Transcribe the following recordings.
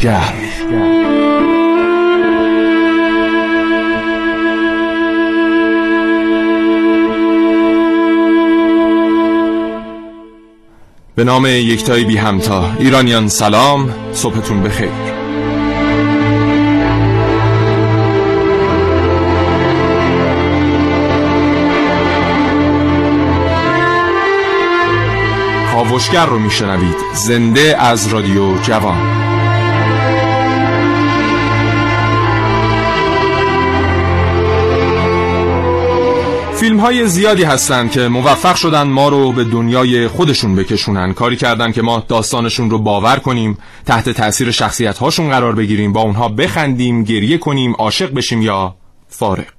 کاوشگر به نام یکتای بی همتا. ایرانیان سلام صبحتون بخیر. کاوشگر رو میشنوید. زنده از رادیو جوان. های زیادی هستند که موفق شدن ما رو به دنیای خودشون بکشونن. کاری کردن که ما داستانشون رو باور کنیم تحت تاثیر شخصیت هاشون قرار بگیریم با اونها بخندیم گریه کنیم عاشق بشیم یا فارق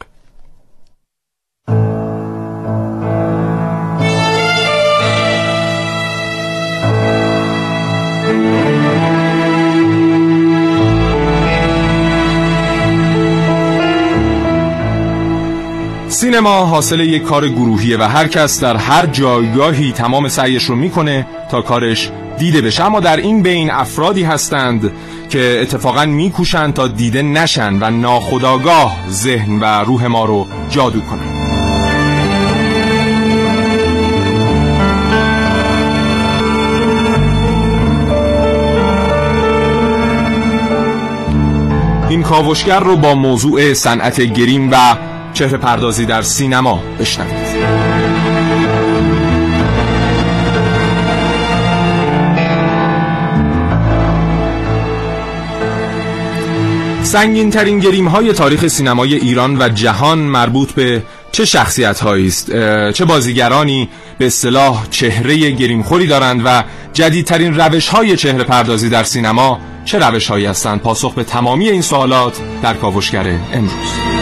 سینما حاصل یک کار گروهیه و هر کس در هر جایگاهی تمام سعیش رو می‌کنه تا کارش دیده بشه. اما در این بین افرادی هستند که اتفاقا میکوشند تا دیده نشن و ناخداگاه ذهن و روح ما رو جادو کنن. این کاوشگر رو با موضوع صنعت گریم و چهره پردازی در سینما بشنوید. سنگین ترین گریم های تاریخ سینمای ایران و جهان مربوط به چه شخصیت هایی است چه بازیگرانی به اصطلاح چهره گریمخوری دارند و جدیدترین روش های چهره پردازی در سینما چه روش هایی هستند؟ پاسخ به تمامی این سوالات در کاوشگر امروز.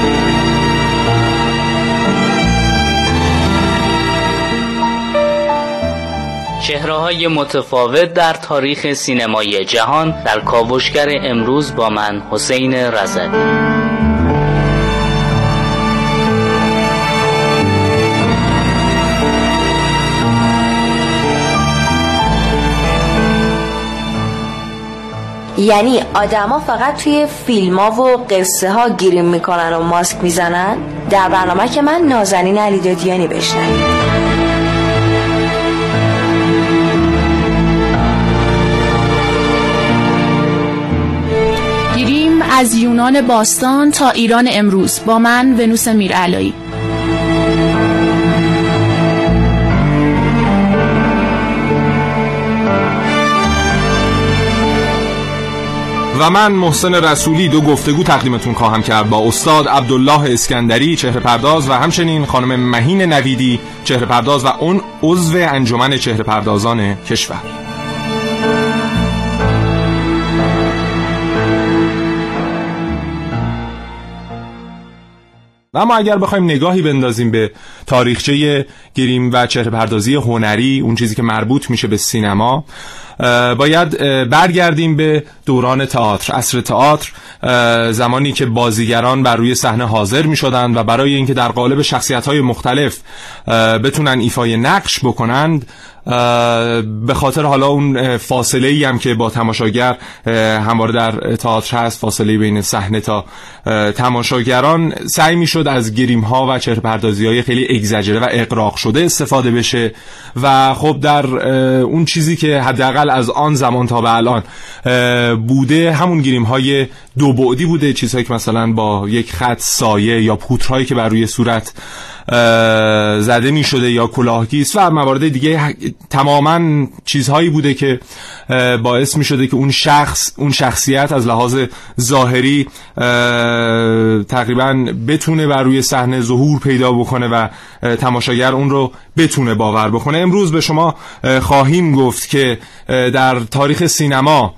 چهره متفاوت در تاریخ سینمای جهان در کاوشگر امروز با من حسین رزدی یعنی آدما فقط توی فیلم ها و قصه ها گیریم می‌کنن و ماسک می‌زنن؟ در برنامه که من نازنین علی دادیانی بشنوید. از یونان باستان تا ایران امروز. با من ونوس میرعلایی. و من محسن رسولی دو گفتگو تقدیمتون خواهم کرد با استاد عبدالله اسکندری چهره پرداز و همچنین خانم مهین نویدی چهره پرداز و اون عضو انجمن چهره پردازان کشور. اما اگر بخوایم نگاهی بندازیم به تاریخچه گریم و چهره پردازی هنری اون چیزی که مربوط میشه به سینما باید برگردیم به دوران تئاتر. عصر تئاتر زمانی که بازیگران بر روی صحنه حاضر می شدند و برای اینکه در قالب شخصیت های مختلف بتونن ایفای نقش بکنند به خاطر حالا اون فاصله ای هم که با تماشاگر همواره در تئاتر هست فاصله بین صحنه تا تماشاگران سعی می‌شد از گریم ها و چهره های خیلی اگزاجره و اقراق شده استفاده بشه و خب در اون چیزی که حداقل از آن زمان تا به الان بوده همون گریم های دو بعدی بوده چیزهایی که مثلا با یک خط سایه یا پوترهایی که بر روی صورت زده می شده یا کلاهگیست و موارد دیگه تماما چیزهایی بوده که باعث می شده که اون شخص اون شخصیت از لحاظ ظاهری تقریبا بتونه بر روی صحنه ظهور پیدا بکنه و تماشاگر اون رو بتونه باور بکنه. امروز به شما خواهیم گفت که در تاریخ سینما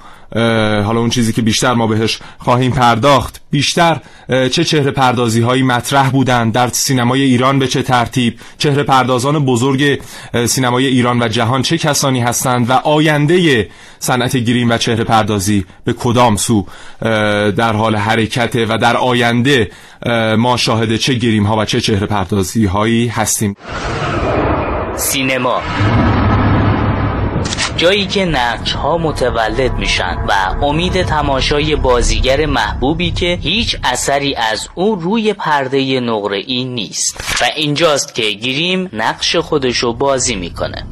حالا اون چیزی که بیشتر ما بهش خواهیم پرداخت. بیشتر چه چهره پردازی هایی مطرح بودند در سینمای ایران به چه ترتیب؟ چهره پردازان بزرگ سینمای ایران و جهان چه کسانی هستند و آینده صنعت گریم و چهره پردازی به کدام سو؟ در حال حرکت و در آینده ما شاهد چه گریم ها و چه چهره پردازی هایی هستیم؟ سینما جایی که نقش ها متولد میشن و امید تماشای بازیگر محبوبی که هیچ اثری از او روی پرده نقره ای نیست. و اینجاست که گریم نقش خودشو بازی می‌کنه.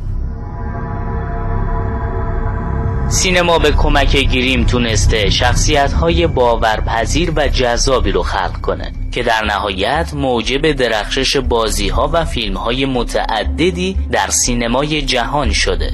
سینما به کمک گریم تونسته شخصیت های باورپذیر و جذابی رو خلق کنه. که در نهایت موجب درخشش بازی ها و فیلم های متعددی در سینمای جهان شده.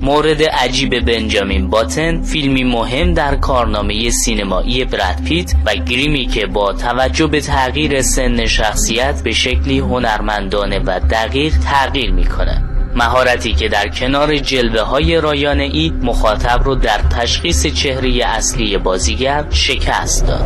مورد عجیب بنجامین باتن فیلمی مهم در کارنامه سینمایی براد پیت و گریمی که با توجه به تغییر سن شخصیت به شکلی هنرمندانه و دقیق تغییر می‌کنه مهارتی که در کنار جلوه های رایانه ای مخاطب رو در تشخیص چهره اصلی بازیگر شکست داد.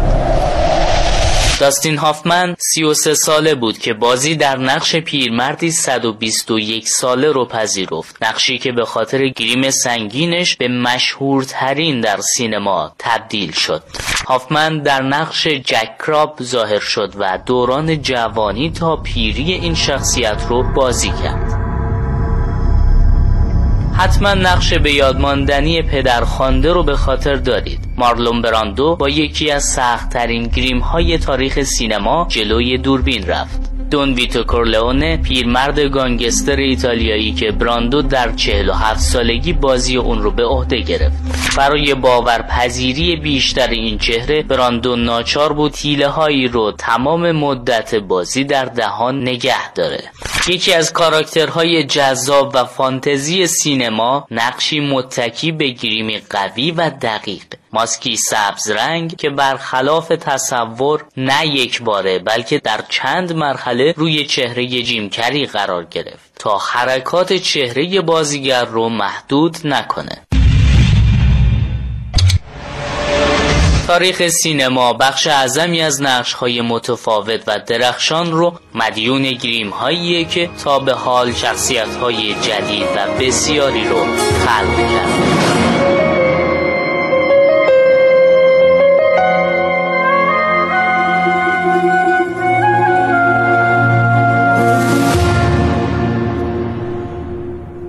داستین هافمن 33 ساله بود که بازی در نقش پیرمردی 121 ساله رو پذیرفت. نقشی که به خاطر گریم سنگینش به مشهورترین در سینما تبدیل شد. هافمن در نقش جک کراب ظاهر شد و دوران جوانی تا پیری این شخصیت رو بازی کرد. حتما نقش به یادماندنی پدرخوانده رو به خاطر دارید. مارلون براندو با یکی از سختترین گریم های تاریخ سینما جلوی دوربین رفت. دون ویتو کورلئونه پیرمرد گانگستر ایتالیایی که براندو در 47 سالگی بازی اون رو به عهده گرفت. برای باورپذیری بیشتر این چهره براندو ناچار بود تیله هایی رو تمام مدت بازی در دهان نگه داره. یکی از کاراکترهای جذاب و فانتزی سینما نقشی متکی به گریمی قوی و دقیق. ماسکی سبز رنگ که برخلاف تصور نه یک باره بلکه در چند مرحله روی چهره جیمکری قرار گرفت تا حرکات چهره بازیگر رو محدود نکنه. تاریخ سینما بخش اعظمی از نقش متفاوت و درخشان رو مدیون گریم هاییه که تا به حال شخصیت های جدید و بسیاری رو خلق کرد.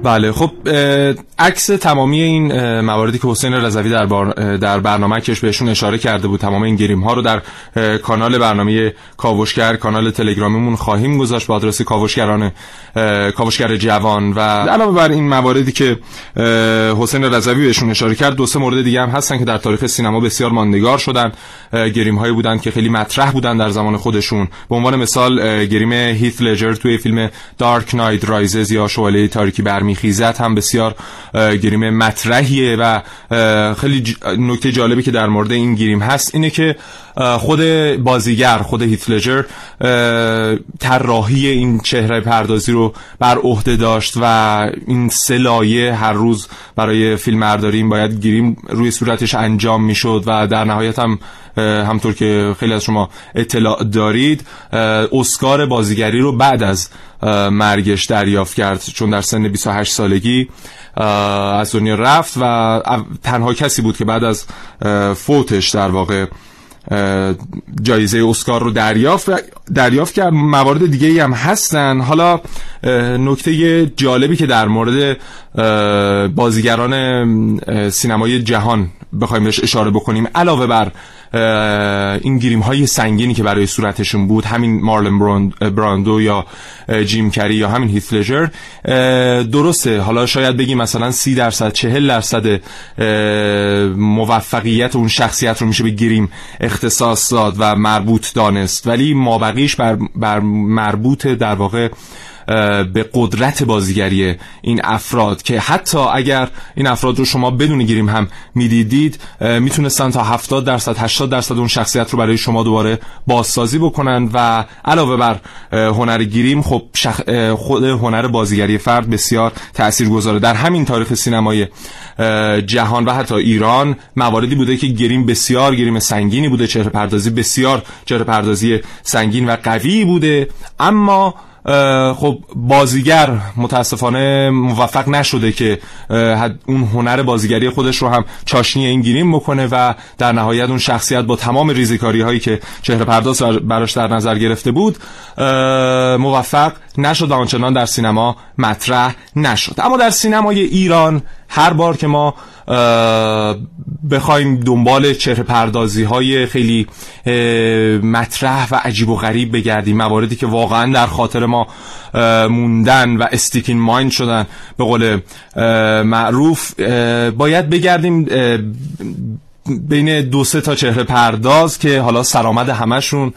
بله خب عکس تمامی این مواردی که حسین رضوی در, در برنامه کش بهشون اشاره کرده بود تمام این گریم ها رو در کانال برنامه کاوشگر کانال تلگرامیمون خواهیم گذاشت با آدرس کاوشگران کاوشگر جوان و علاوه بر این مواردی که حسین رضوی بهشون اشاره کرد دو سه مورد دیگه هم هستن که در تاریخ سینما بسیار ماندگار شدن گریم هایی بودن که خیلی مطرح بودن در زمان خودشون. به عنوان مثال گریم هیت لجر توی فیلم دارک نایت رایزز یا شوالیه تاریکی برمیخیزد هم بسیار گریم مطرحیه و خیلی نکته جالبی که در مورد این گریم هست اینه که خود بازیگر خود هیتلجر طراحی این چهره پردازی رو بر عهده داشت و این سلایه هر روز برای فیلم برداریم باید گریم روی صورتش انجام می‌شد و در نهایت هم همطور که خیلی از شما اطلاع دارید اسکار بازیگری رو بعد از مرگش دریافت کرد چون در سن 28 سالگی از دنیا رفت و تنها کسی بود که بعد از فوتش در واقع جایزه اسکار رو دریافت دریافت کرد. موارد دیگه هم هستن. حالا نکته جالبی که در مورد بازیگران سینمای جهان بخوایم بهش اشاره بکنیم علاوه بر این گریم های سنگینی که برای صورتشون بود همین مارلن براندو یا جیم کری یا همین هیث لجر درسته. حالا شاید بگیم مثلا سی درصد چهل درصد موفقیت اون شخصیت رو میشه به گریم اختصاص داد و مربوط دانست. ولی مابقیش بر, بر مربوط در واقع به قدرت بازیگری این افراد که حتی اگر این افراد رو شما بدون گیریم هم می‌دیدید می‌تونستن تا 70 درصد 80 درصد اون شخصیت رو برای شما دوباره بازسازی بکنن و علاوه بر هنر گیریم خب خود هنر بازیگری فرد بسیار تاثیرگذاره در همین تاریخ سینمای جهان و حتی ایران مواردی بوده که گریم بسیار گریم سنگینی بوده چهره پردازی بسیار چهره پردازی سنگین و قوی بوده. اما خب بازیگر متاسفانه موفق نشده که اون هنر بازیگری خودش رو هم چاشنی این گیریم بکنه و در نهایت اون شخصیت با تمام ریزیکاری هایی که چهره پرداز براش در نظر گرفته بود موفق نشد آنچنان در سینما مطرح نشد. اما در سینمای ایران هر بار که ما بخوایم دنبال چهره پردازی های خیلی مطرح و عجیب و غریب بگردیم. مواردی که واقعا در خاطر ما موندن و استیکین مایند شدن به قول معروف باید بگردیم بین دو سه تا چهره پرداز که حالا سرآمد همشون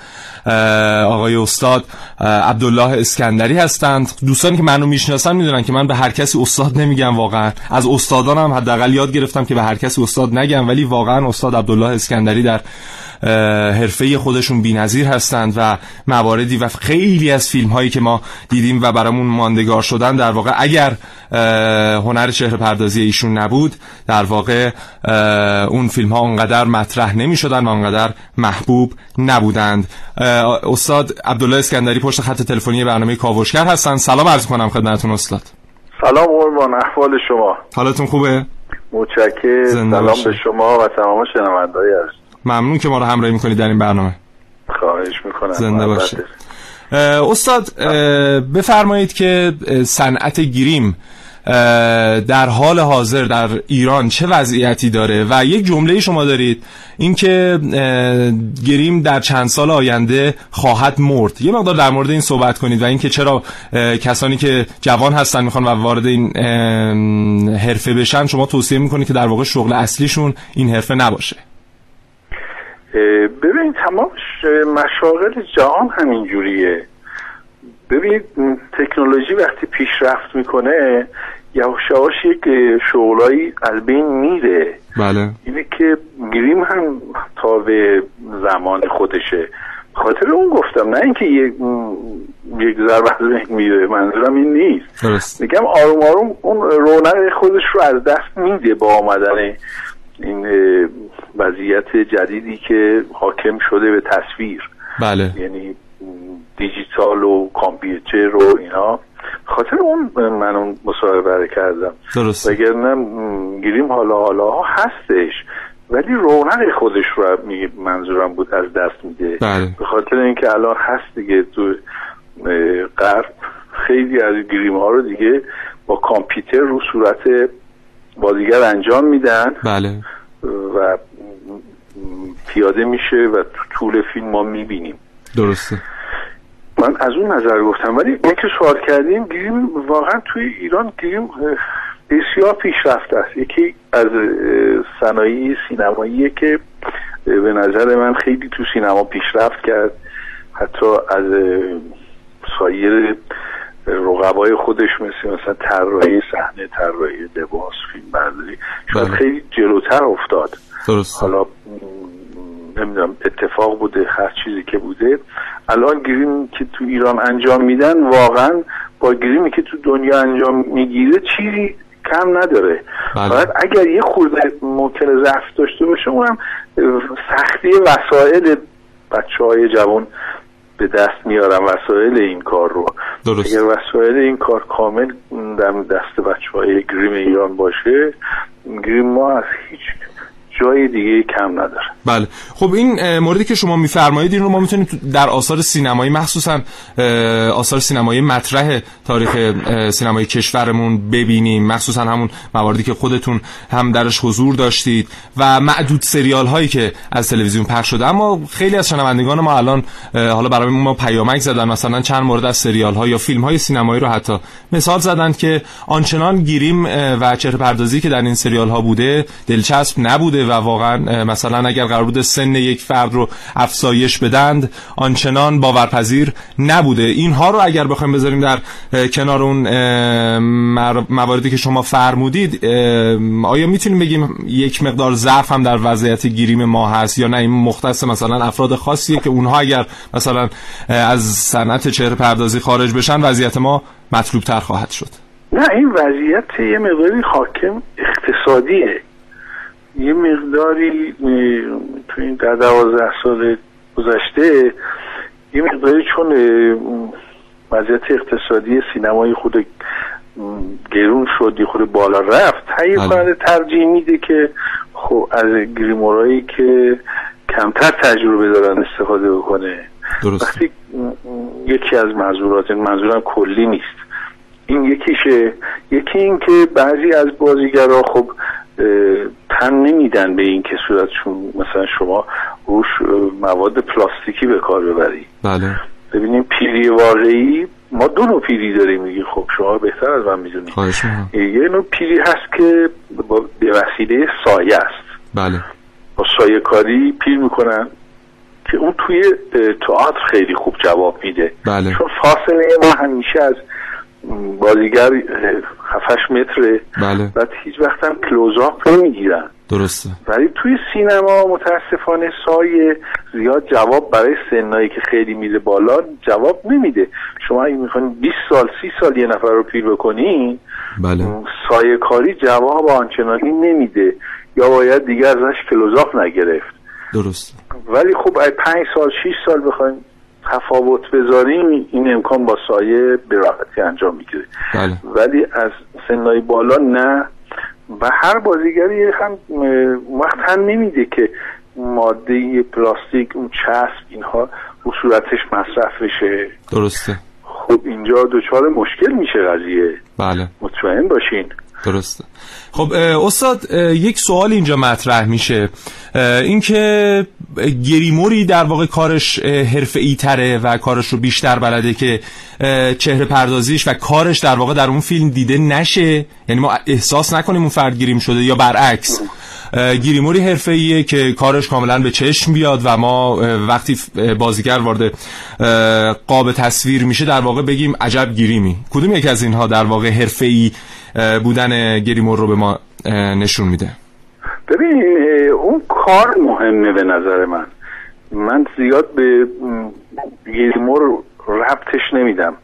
آقای استاد عبدالله اسکندری هستند. دوستانی که منو می‌شناسن می‌دونن که من به هر کسی استاد نمیگم واقعا. از استادانم حداقل یاد گرفتم که به هر کسی استاد نگم ولی واقعا استاد عبدالله اسکندری در حرفه خودشون بی‌نظیر هستند و مواردی و خیلی از فیلم هایی که ما دیدیم و برامون ماندگار شدن در واقع اگر هنر چهره پردازی ایشون نبود در واقع اون فیلم ها اونقدر مطرح نمی شدن و اونقدر محبوب نبودند. استاد عبدالله اسکندری پشت خط تلفنی برنامه کاوشگر هستن. سلام عرض کنم خدمتتون استاد. سلام قربان احوال شما. حالتون خوبه؟ متشکرم. سلام به شما و تمام شنوندگان ممنون که ما رو همراهی می‌کنید در این برنامه. خواهش می‌کنم. زنده باشید. استاد بفرمایید که صنعت گریم در حال حاضر در ایران چه وضعیتی داره؟ و یک جمله شما دارید اینکه گریم در چند سال آینده خواهد مرد. یه مقدار در مورد این صحبت کنید و اینکه چرا کسانی که جوان هستن می‌خوان و وارد این حرفه بشن شما توصیه می‌کنید که در واقع شغل اصلیشون این حرفه نباشه. ببین تمام مشاغل جهان همین جوریه. ببینید تکنولوژی وقتی پیشرفت می‌کنه یواش یواش یک شغلایی از بین میره. بله. اینه که گریم هم تا به زمان خودشه. خاطر اون گفتم نه اینکه یک یک ضرب از بین میره منظورم این نیست. میگم آروم آروم اون رونق خودش رو از دست میده با آمدن این وضعیت جدیدی که حاکم شده به تصویر. بله. یعنی دیجیتال و کامپیوتر و اینا. خاطر اون من اون مصاحبه کردم. درست وگرنه گیریم حالا حالا ها هستش. ولی رونق خودش رو منظورم بود از دست میده. بله. به خاطر اینکه الان هست دیگه تو غرب. خیلی از گریم ها رو دیگه با کامپیوتر رو صورت بازیگر انجام میدن بله. و پیاده میشه و تو طول فیلم ما می‌بینیم. درسته. من از اون نظر گفتم. ولی این که سوال کردیم گریم واقعا توی ایران گریم بسیار پیشرفته است. یکی از صنایع سینماییه که به نظر من خیلی تو سینما پیشرفت کرد. حتی از سایر رقبای خودش مثل مثلا طراحی صحنه طراحی لباس فیلم برداری. شاید بله. خیلی جلوتر افتاد. درست حالا نمی‌دونم اتفاق بوده هر چیزی که بوده. الان گریم که تو ایران انجام میدن واقعا با گریمی که تو دنیا انجام می‌گیره چیزی کم نداره. بله. فقط اگر یه خورده ممکنه ضعف داشته باشه اونم سختی وسایل بچه های جوان به دست میارن وسایل این کار رو. درست. اگر وسایل این کار کامل در دست بچه های گریم ایران باشه گریم ما از هیچ جای دیگه کم نداره. بله. خب این موردی که شما میفرمایید این رو ما می‌تونیم در آثار سینمایی مخصوصا آثار سینمایی مطرح تاریخ سینمایی کشورمون ببینیم مخصوصا همون مواردی که خودتون هم درش حضور داشتید و معدود سریال هایی که از تلویزیون پخش شده. اما خیلی از شنوندگان ما الان حالا برای ما پیامک زدن مثلا چند مورد از سریال ها یا فیلم های سینمایی رو حتی مثال زدن که آنچنان گیریم و چهره پردازی که در این سریال ها بوده دلچسب نبوده. و واقعا مثلا اگر قرار بوده سن یک فرد رو افزایش بدند آنچنان باورپذیر نبوده. اینها رو اگر بخوایم بذاریم در کنار اون مواردی که شما فرمودید آیا می‌تونیم بگیم یک مقدار ضعف هم در وضعیت گیریم ما هست یا نه؟ این مختص مثلا افراد خاصیه که اونها اگر مثلا از صنعت چهره پردازی خارج بشن وضعیت ما مطلوب تر خواهد شد. نه این وضعیت یه مقداری حاکم اقتصادیه. یه مقداری تو این در دوازده سال گذشته یه مقداری چون وضعیت اقتصادی سینمای خود گرون شد یه خود بالا رفت تهیه بله. کننده ترجیح میده که خب از گریمورایی که کمتر تجربه دارن استفاده بکنه. درست وقتی یکی از منظورات منظورم کلی نیست. این یکیشه. یکی این که بعضی از بازیگرها خب تن نمیدن به این که صورتشون مثلا شما روش مواد پلاستیکی به کار ببری. بله. ببینیم پیری واقعی ما دو نوع پیری داریم میگی. خب شما بهتر از من می‌دونید یه نوع پیری هست که با به وسیله سایه است. بله. با سایه کاری پیر می‌کنن که اون توی تئاتر خیلی خوب جواب میده. بله. چون فاصله ما همیشه از بازیگر 7 متره. بله. و هیچ وقت هم کلوزآپ نمی‌گیرن. درسته. ولی توی سینما متاسفانه سایه زیاد جواب برای سنایی که خیلی میره بالا جواب نمیده. شما اگه می‌خواین 20 سال 30 سال یه نفر رو پیر بکنین بله. سایه کاری جواب آنچنانی نمیده. یا باید دیگه ازش کلوزآپ نگرفت. درست ولی خب اگه پنج سال 6 سال بخوایم تفاوت بذاریم این امکان با سایه به راحتی انجام می‌گیره. بله. ولی از سنای بالا نه. و هر بازیگری هم وقت هم نمیده که ماده پلاستیک اون چسب اینها رو صورتش مصرف بشه. درسته. خب اینجا دچار مشکل میشه قضیه. بله. مطمئن باشین. درسته. خب استاد یک سوال اینجا مطرح میشه. اینکه گریموری در واقع کارش حرفه ای تره و کارش رو بیشتر بلده که چهره پردازیش و کارش در واقع در اون فیلم دیده نشه. یعنی ما احساس نکنیم اون فرد گریم شده یا برعکس. گریموری حرفه‌ایه که کارش کاملا به چشم بیاد و ما وقتی بازیگر وارد قاب تصویر میشه در واقع بگیم عجب گریمی. کدوم یک از اینها در واقع حرفه‌ای بودن گریمور رو به ما نشون میده. ببین اون کار مهمه به نظر من. من زیاد به م، گیلمور ربطش نمیدم.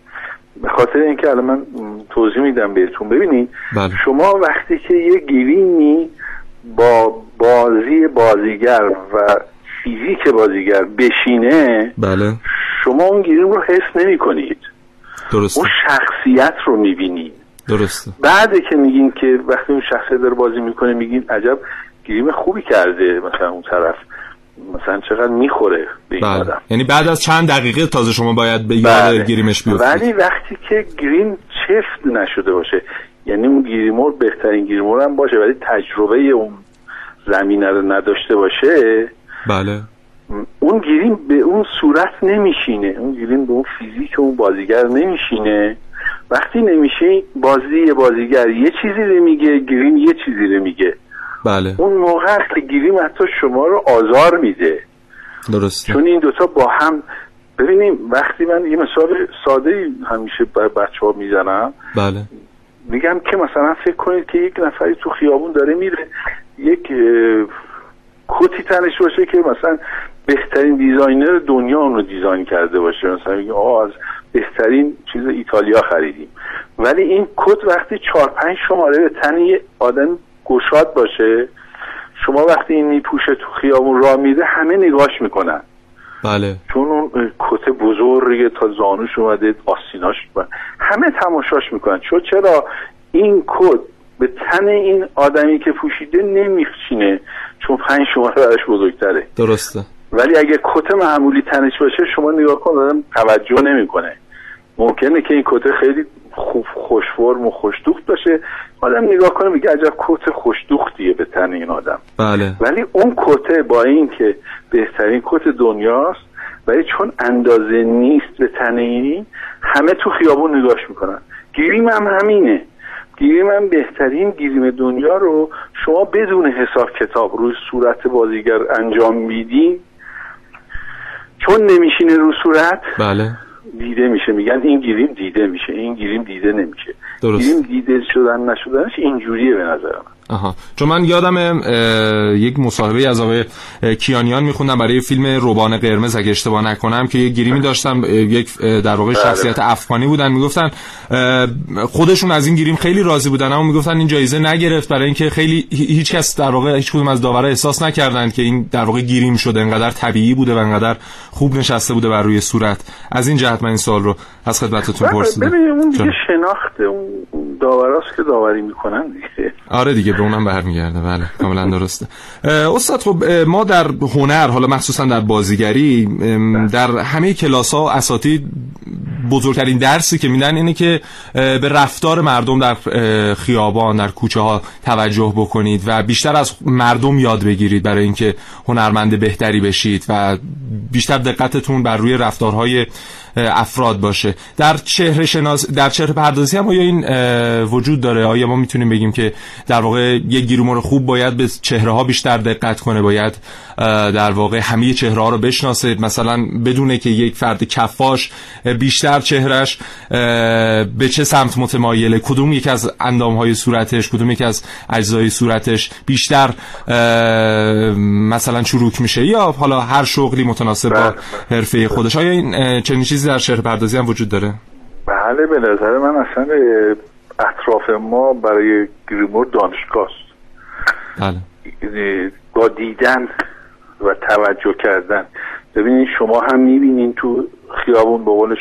به خاطر اینکه الان من توضیح میدم بهتون. ببینید بله. شما وقتی که یه گیرینی با بازی بازیگر و فیزیک بازیگر بشینه بله. شما اون گیریم رو حس نمی کنید درسته. اون شخصیت رو می‌بینید. درسته. بعد که میگین که وقتی اون شخصیت داره بازی می‌کنه میگین عجب گریم خوبی کرده مثلا اون طرف. مثلا چقدر می‌خوره به این بله. آدم. یعنی بعد از چند دقیقه تازه شما باید به یاد بله. گریمش بیفتید. ولی وقتی که گریم چفت نشده باشه یعنی اون گریمور بهترین گریمور هم باشه ولی تجربه اون زمینه رو نداشته باشه بله. اون گریم به اون صورت نمیشینه. اون گریم به اون فیزیک اون بازیگر نمیشینه. وقتی نمیشه بازی بازیگر یه چیزی رو میگه گریم یه چیزی رو میگه. بله. اون موقع است که گریم حتی شما رو آزار میده. درسته. چون این دوتا با هم ببینیم وقتی من یه مثال ساده همیشه بر بچه ها می‌زنم. بله. میگم که مثلا فکر کنید که یک نفری تو خیابون داره میره یک کتی تنش باشه که مثلا بهترین designer دنیا اون رو design کرده باشه. مثلا میگه آه از بهترین چیز ایتالیا خریدیم. ولی این کت وقتی چهار پنج شماره به تن یه آدم گشاد باشه شما وقتی این میپوشه تو خیابون راه میره همه نگاش می‌کنن. بله. چون اون کت بزرگه تا زانوش اومده آستیناش اومده. همه تماشاش می‌کنن. چون چرا؟ این کت به تن این آدمی که پوشیده نمیخچینه چون پنج شماره برش بزرگتره. درسته. ولی اگه کت معمولی تنش باشه شما نگاه کن آدم توجه نمی‌کنه. ممکنه که این کت خیلی خوب خوش فرم و خوش دوخت باشه. آدم نگاه کنه میگه عجب کت خوش دوختیه به تن این آدم. بله. ولی اون کته با این که بهترین کت دنیاست ولی چون اندازه نیست به تن این همه تو خیابون نگاش می‌کنن. گیریم هم همینه. گیریم هم بهترین گیریم دنیا رو. شما بدون حساب کتاب روی صورت بازیگر انجام میدین چون نمیشینه رو صورت. بله. دیده میشه. میگن این گیریم دیده میشه. این گیریم دیده نمیشه. درست. گیریم دیده شدن نشدنش اینجوریه به نظر من. آها. چون من یادم یک مصاحبه از آقای کیانیان میخوندم برای فیلم روبان قرمز اگه اشتباه نکنم که یه گیریمی داشتم یک در واقع بله. شخصیت افغانی بودن. می‌گفتن خودشون از این گیریم خیلی راضی بودن اما می‌گفتن این جایزه نگرفت برای اینکه خیلی هیچ کس در واقع هیچ کدوم از داورا احساس نکردند که این در واقع گیریم شده انقدر طبیعی بوده و انقدر خوب نشسته بوده بر روی صورت. از این جهت من این سال رو از خدمتتون بله، پرسیدم. ببینید اون دیگه شناخت اون داوراست که داوری می‌کنن دیگه. آره دیگه به اونم برمیگرده. بله کاملا درسته. استاد خب ما در هنر حالا مخصوصا در بازیگری در همه کلاس ها اساتید بزرگترین درسی که میدن اینه که به رفتار مردم در خیابان در کوچه ها توجه بکنید و بیشتر از مردم یاد بگیرید برای اینکه هنرمند بهتری بشید و بیشتر دقتتون بر روی رفتارهای افراد باشه. در چهره شناس در چهره پردازی هم آیا این وجود داره؟ آیا ما می‌تونیم بگیم که در واقع یک گیرومور خوب باید به چهره ها بیشتر دقت کنه باید در واقع همه چهره ها رو بشناسه؟ مثلا بدونه که یک فرد کفاش بیشتر چهرش به چه سمت متمایله؟ کدوم یک از اندام های صورتش کدوم یک از اجزای صورتش بیشتر مثلا چروک میشه؟ یا حالا هر شغلی متناسب با بله، بله. حرفه خودش. آیا این چنین چیزی در شهر پردازی هم وجود داره؟ بله به نظر من اصلا اطراف ما برای گریمور دانشگاه بله. با دیدن و توجه کردن. ببینید شما هم می‌بینین تو خیابون به قول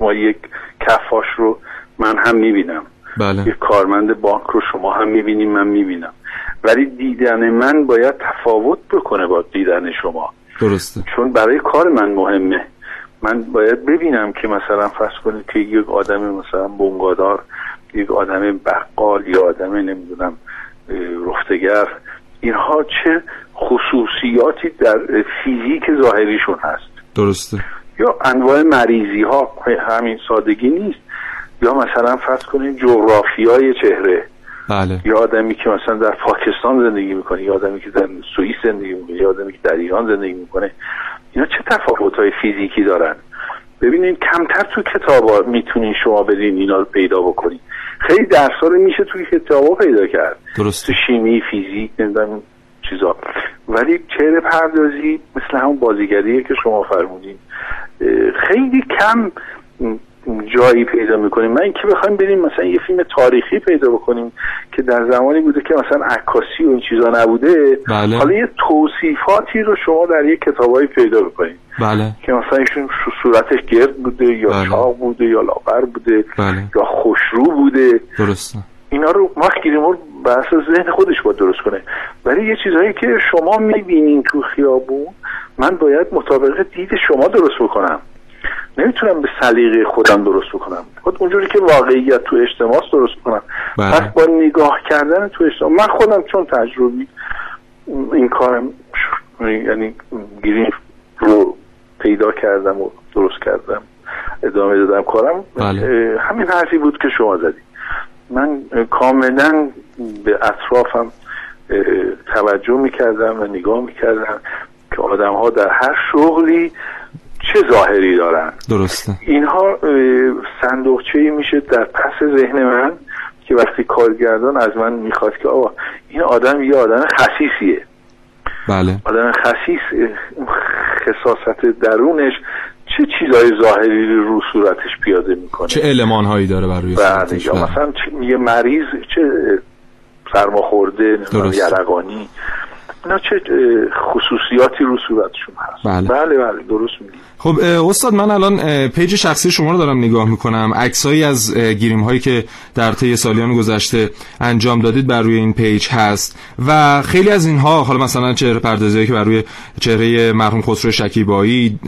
ما یک کفاش رو من هم می‌بینم. بله. یک کارمند بانک رو شما هم می‌بینیم من می‌بینم. ولی دیدن من باید تفاوت بکنه با دیدن شما. درسته. چون برای کار من مهمه. من باید ببینم که مثلا فرض کنید که یک آدم مثلا بنگادار یک آدم بقال یا آدم نمی‌دونم رفتگر اینها چه خصوصیاتی در فیزیک ظاهریشون هست؟ درسته. یا انواع مریضی ها همین سادگی نیست؟ یا مثلا فرض کنید جغرافیای چهره. بله. یا آدمی که مثلا در پاکستان زندگی می‌کنه یا آدمی که در سوئیس زندگی می‌کنه یا آدمی که در ایران زندگی می‌کنه. اینا چه تفاوت های فیزیکی دارن؟ ببینید کمتر تو کتابا می‌تونین شما بدین اینا رو پیدا بکنید خیلی درس رو میشه توی کتابا پیدا کرد. درست تو شیمی فیزیک نمی‌دونم چیزا. ولی چهره پردازی مثل همون بازیگریه که شما فرمودین خیلی کم جایی پیدا می‌کنیم من اینکه بخوایم بریم مثلا یه فیلم تاریخی پیدا بکنیم که در زمانی بوده که مثلا عکاسی و این چیزا نبوده بله. حالا یه توصیفاتی رو شما در یه کتابایی پیدا بکنید بله. که مثلا ایشون صورتش گرد بوده یا بله. چاق بوده یا لاغر بوده بله. یا خوشرو بوده درسته اینا رو وقت گیریمور بحث ذهن خودش باید درست کنه ولی یه چیزهایی که شما می‌بینین تو خیابون من باید مطابق دید شما درست بکنم نمی‌تونم به سلیقه خودم درست بکنم. خود اونجوری که واقعیت تو اجتماع درست کنم. بله. پس با نگاه کردن تو اجتماع من خودم چون تجربی این کارم یعنی گیریم رو پیدا کردم و درست کردم. ادامه دادم کارم. بله. همین حرفی بود که شما زدی. من کاملا به اطرافم توجه می‌کردم و نگاه می‌کردم که آدم ها در هر شغلی چه ظاهری دارن؟ درسته. اینها صندوقچه میشه در پس ذهن من که وقتی کارگردان از من می‌خواد که آقا این آدم یه آدم خصیصیه. بله. آدم خصیص خصاصت درونش چه چیزای ظاهری رو صورتش پیاده می‌کنه؟ چه علمان هایی داره بر روی صورتش؟ بله. مثلا یه مریض چه سرماخورده یرقانی اینا چه خصوصیاتی رو صورتشون هست؟ بله. بله, بله درست میگی. خب استاد من الان پیج شخصی شما رو دارم نگاه می‌کنم. عکسایی از گیریم هایی که در طی سالیان گذشته انجام دادید بر روی این پیج هست و خیلی از اینها حالا مثلا چهره پردازی که بر روی چهره مرحوم خسرو شکیبایی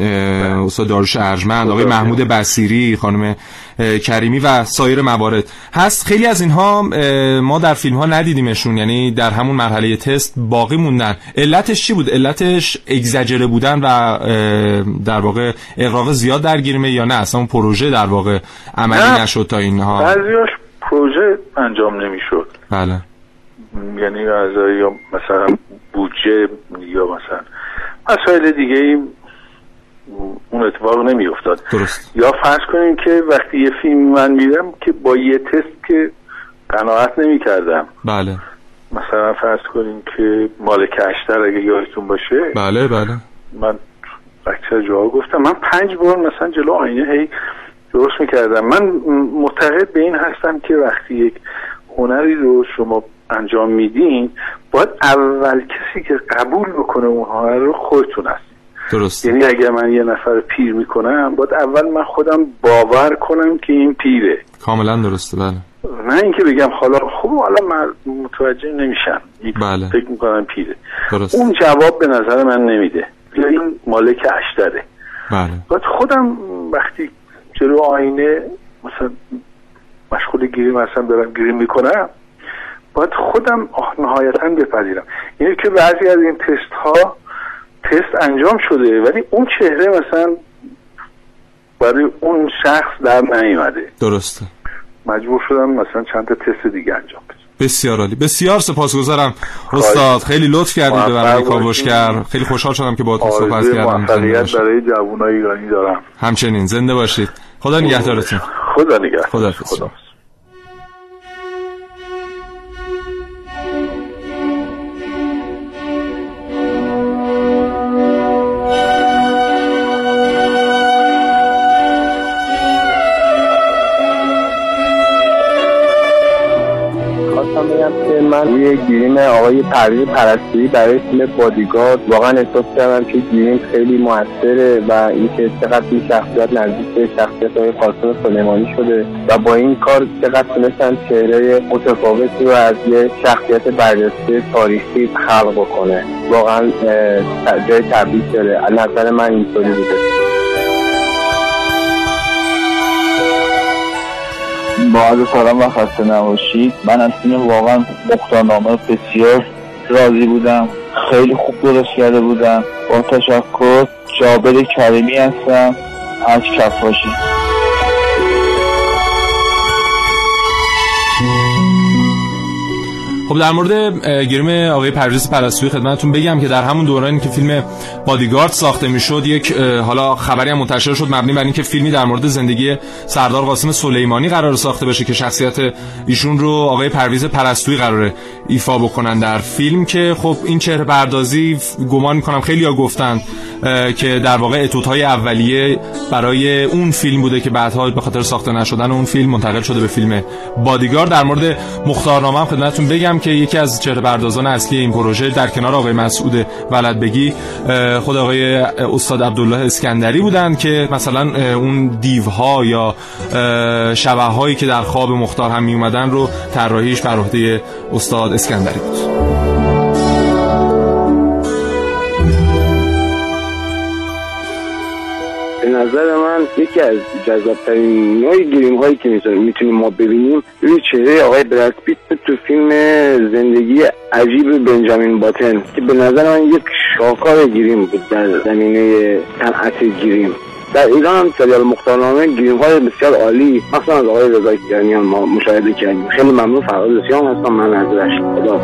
استاد داروش ارجمند آقای محمود بصیری خانم کریمی و سایر موارد. هست خیلی از اینها ما در فیلم ها ندیدیمشون یعنی در همون مرحله تست باقی موندن. علتش چی بود؟ علتش اگزاجره بودن و در واقع اقراق زیاد در گیرمه یا نه؟ اصلا اون پروژه در واقع عملی نشد تا اینها. بعضیاش پروژه انجام نمی‌شد. بله. یعنی از یا مثلا بودجه یا مثلا مسائل دیگه ای اون اتفاق نمی افتاد درست. یا فرض کنیم که وقتی یه فیلم من میدم که با یه تست که قناعت نمی کردم بله. مثلا فرض کنیم که مالک اشتر اگه یادتون باشه. بله بله. من اکثر جاها گفتم. من پنج بار مثلا جلو آینه هی درست می‌کردم. من معتقد به این هستم که وقتی یک هنری رو شما انجام میدین باید اول کسی که قبول بکنه اون هنر رو خودتون هست درست یعنی اگر من یه نفر پیر می‌کنم باید اول من خودم باور کنم که این پیره. کاملا درسته بله. نه اینکه بگم حالا خب حالا من متوجه نمیشم. بله. فکر می‌کنم پیره. درست اون جواب به نظر من نمیده. یا این مالک اشتره. بله. باید خودم وقتی جلو آینه مثلا مشغول گیری مثلا دارم گیری می‌کنم باید خودم نهایتا بپذیرم. یعنی که بعضی از این تست ها تست انجام شده ولی اون چهره مثلا برای اون شخص در نیومده. درسته. مجبور شدم مثلا چند تا تست دیگه انجام بدم. بسیار عالی. بسیار سپاسگزارم. استاد خیلی لطف کردید به برنامه کاوشگر خیلی خوشحال شدم که باهاتون صحبت کردم. برای جوانای ایرانی دارم. همچنین. زنده باشید. خدا نگهدارتون. خدا نگهدار. خدا خدا خواستم آقای پرویز پرستویی برای فیلم بادیگارد. واقعا احساس کردم که گیریم خیلی موثره و اینکه چقدر این شخصیت نزدیک به شخصیت های قاسم سلیمانی شده و با این کار چقدر تونستن چهره متفاوتی رو از یه شخصیت برجسته تاریخی خلق بکنه. واقعا جای تبریک داره از نظر من اینطوری بوده. با عرض سلام و خسته نباشید. من از فیلم واقعا مختارنامه بسیار راضی بودم. خیلی خوب درست کرده بودم. با تشکر جابر کریمی هستم. از کفاشی. خب در مورد گریم آقای پرویز پرستویی خدمتتون بگم که در همون دورانی که فیلم بادیگارد ساخته می‌شد یک حالا خبری هم منتشر شد مبنی بر اینکه فیلمی در مورد زندگی سردار قاسم سلیمانی قرار ساخته بشه که شخصیت ایشون رو آقای پرویز پرستویی قراره ایفا بکنن در فیلم که خب این چهره پردازی گمان می‌کنم خیلی ها گفتند اه، که در واقع اتودهای اولیه برای اون فیلم بوده که بعدها به خاطر ساخته نشدن اون فیلم منتقل شده به فیلم بادیگارد. در مورد مختارنامه هم خدمتتون بگم که یکی از چهره پردازان اصلی این پروژه در کنار آقای مسعود ولدبگی خود آقای استاد عبدالله اسکندری بودند که مثلا اون دیوها یا شبه هایی که در خواب مختار هم می اومدن رو طراحیش بر عهده استاد اسکندری بود. نظر من یکی از جذابترین نوع گریم هایی که می‌تونیم ما ببینیم روی چهره آقای براد پیت تو فیلم زندگی عجیب بنجامین باتن که به نظر من یک شاهکار گریم بود در زمینه صنعت گریم در ایران هم سریال مختارنامه گریم های بسیار عالی مثلا از آقای رضا ما مشاهده کردیم. خیلی ممنون فراد سیام هستم من از خدا.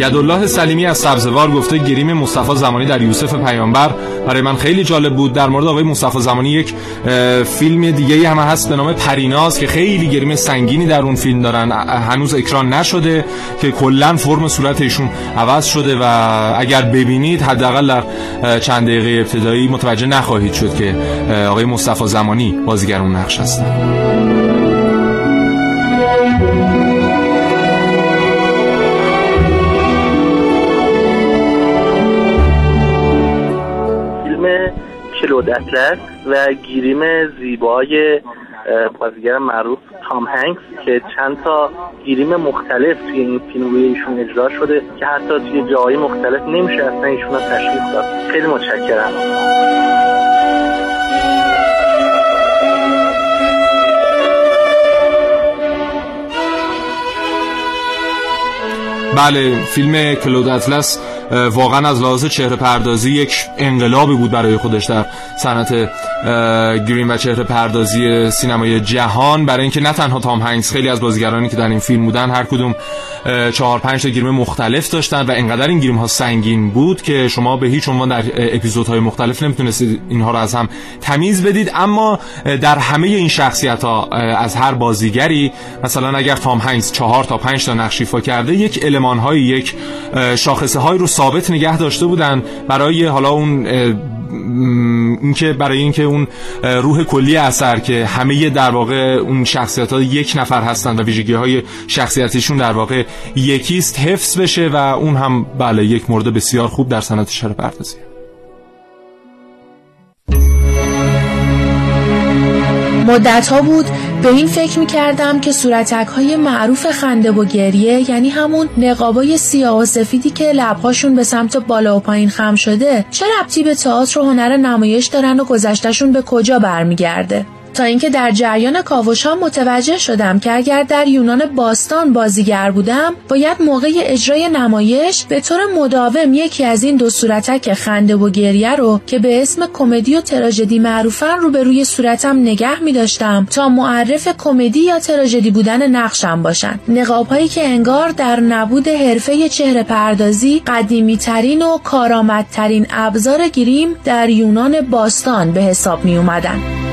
یدالله سلیمی از سبزوار گفته گریم مصطفی زمانی در یوسف پیامبر. برای من خیلی جالب بود. در مورد آقای مصطفی زمانی یک فیلم دیگه هم هست به نام پریناز که خیلی گریم سنگینی در اون فیلم دارن. هنوز اکران نشده که کلا فرم صورت ایشون عوض شده و اگر ببینید حداقل در چند دقیقه ابتدایی متوجه نخواهید شد که آقای مصطفی زمانی بازیگر اون نقش هستن. کلود اطلس و گیریم زیبای بازیگر معروف تام هنگس که چند تا گیریم مختلف توی این فیلم روی ایشون اجرا شده که حتی توی جاهای مختلف نمیشه اصلا ایشون رو تشخیص داد. خیلی متشکرم. بله فیلم کلود اطلس واقعا از لحاظ چهره پردازی یک انقلابی بود برای خودش در صنعت گرین و چهره پردازی سینمای جهان. برای اینکه نه تنها تام هنگس خیلی از بازیگرانی که در این فیلم بودن هر کدوم چهار پنج تا گریم مختلف داشتن و انقدر این گریم ها سنگین بود که شما به هیچ عنوان در اپیزودهای مختلف نمی‌تونستید اینها رو از هم تمیز بدید. اما در همه این شخصیت ها از هر بازیگری مثلا اگر تام هنگس چهار تا پنج تا نقش ایفا کرده یک المان های یک شاخصه های رو ثابت نگه داشته بودن برای حالا اون اینکه برای اینکه اون روح کلی اثر که همه در واقع اون شخصیت ها یک نفر هستند و ویژگی های شخصیتیشون در واقع یکیست حفظ بشه و اون هم بله یک مورد بسیار خوب در صنعت شر پردازی مدت ها بود به این فکر می کردم که صورتک های معروف خنده و گریه یعنی همون نقابای سیاه و سفیدی که لبهاشون به سمت بالا و پایین خم شده چه ربطی به تئاتر و هنر نمایش دارن و گذشتهشون به کجا برمیگرده؟ تا اینکه در جریان کاوش ها متوجه شدم که اگر در یونان باستان بازیگر بودم باید موقع اجرای نمایش به طور مداوم یکی از این دو صورتک خنده و گریه رو که به اسم کمدی و تراژدی معروفن رو به روی صورتم نگه می داشتم تا معرف کمدی یا تراژدی بودن نقشم باشن نقاب هایی که انگار در نبود حرفه چهره پردازی قدیمی ترین و کارآمدترین ابزار گریم در یونان باستان به حساب می اومدن.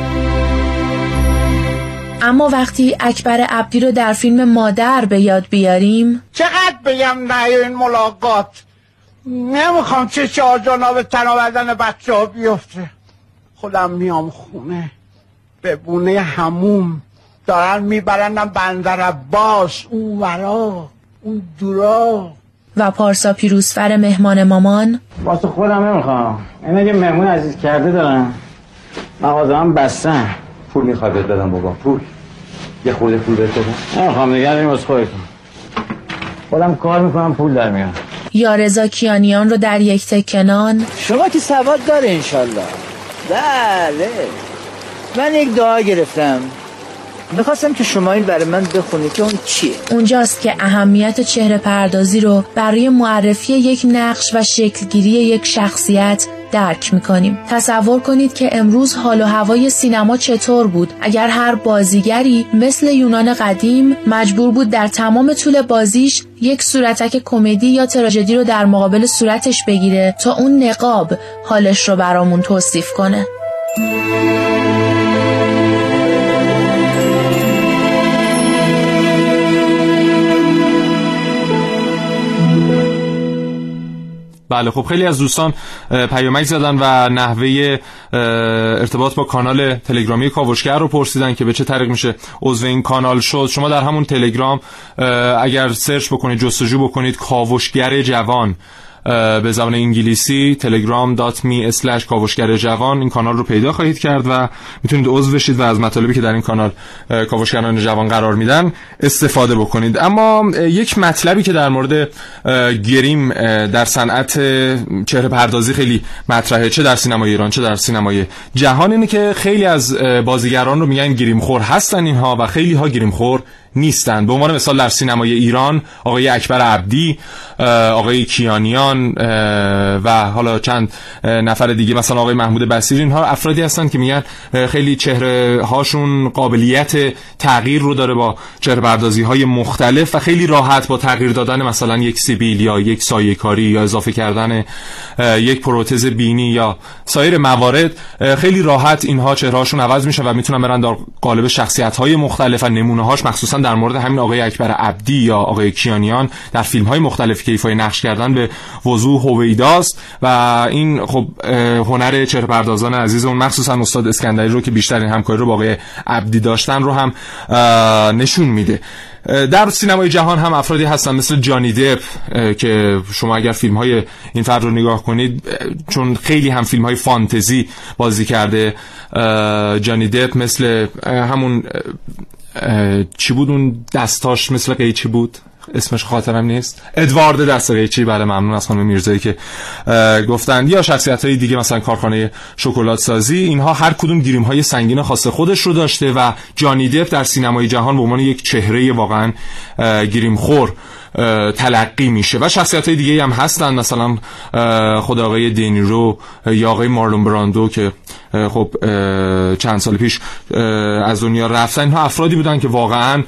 اما وقتی اکبر عبدی رو در فیلم مادر به یاد بیاریم چقدر بگم نه این ملاقات؟ نمی‌خوام چه چهار جناب تنابدن بچه ها بیفته. خودم میام خونه به بونه هموم دارن میبرنم بندر عباس اون ورا اون دورا. و پارسا پیروزفر مهمان مامان. واسه خودم نمی‌خوام. اینا که مهمون عزیز کرده دارن. مغازه هم بستن پول می‌خوای بهت بدم بابا پول. یه خورده پول بهت بدم. نمی‌خوام نگرد از خودتون. خودم کار می‌کنم پول در میارم. یا رضا کیانیان رو در یک تکنان. شما که سواد داره انشالله. بله. من یک دعا گرفتم. می‌خواستم که شما این برای من بخونید که اون چیه. اونجاست که اهمیت چهره پردازی رو برای معرفی یک نقش و شکلگیری یک شخصیت درک می‌کنیم. تصور کنید که امروز حال و هوای سینما چطور بود. اگر هر بازیگری مثل یونان قدیم مجبور بود در تمام طول بازیش یک صورتک کمدی یا تراژدی رو در مقابل صورتش بگیره تا اون نقاب حالش رو برامون توصیف کنه. بله خب خیلی از دوستان پیامک زدن و نحوه ارتباط با کانال تلگرامی کاوشگر رو پرسیدن که به چه طریق میشه عضو این کانال شد. شما در همون تلگرام اگر سرچ بکنید جستجو بکنید کاوشگر جوان. به زبان انگلیسی telegram.me slash کاوشگر جوان این کانال رو پیدا خواهید کرد و می‌تونید عضو بشید و از مطالبی که در این کانال کاوشگران جوان قرار میدن استفاده بکنید. اما یک مطلبی که در مورد گریم در صنعت چهره پردازی خیلی مطرحه چه در سینمای ایران چه در سینمای جهان اینه که خیلی از بازیگران رو میگن گریم خور هستن اینها و خیلی ها گریم خور نیستند به عنوان مثال در سینمای ایران آقای اکبر عبدی آقای کیانیان و حالا چند نفر دیگه مثلا آقای محمود بصیر اینها افرادی هستند که میگن خیلی چهره هاشون قابلیت تغییر رو داره با چهره پردازی های مختلف و خیلی راحت با تغییر دادن مثلا یک سیبیل یا یک سایه کاری یا اضافه کردن یک پروتز بینی یا سایر موارد خیلی راحت اینها چهره هاشون عوض میشه و می‌تونن برن در قالب شخصیت های مختلف و نمونه هاش مخصوصا در مورد همین آقای اکبر عبدی یا آقای کیانیان در فیلم های مختلفی که نقش کردن به وضوح هویداست و این خب هنر چهره پردازان عزیزمون مخصوصا استاد اسکندری رو که بیشترین همکاری رو با آقای عبدی داشتن رو هم نشون میده. در سینمای جهان هم افرادی هستن مثل جانی دپ که شما اگر فیلم های این فرد رو نگاه کنید چون خیلی هم فیلم های فانتزی بازی کرده جانی دپ مثل همون چی بود اون دستاش مثل قیچی بود؟ اسمش خاطرم نیست. ادوارد دست قیچی بله ممنون از خانم میرزایی که گفتن. یا شخصیت های دیگه مثلا کارخانه شکلات سازی. اینها هر کدوم گیریم های سنگین خاص خودش رو داشته و جانی دپ در سینمای جهان به عنوان یک چهره واقعا گیریم خور تلقی میشه. و شخصیت های دیگه هم هستن. مثلا خود آقای دینیرو یا آقای مارلون براندو که خب چند سال پیش از دنیا رفتن. اینها افرادی بودن که واقعا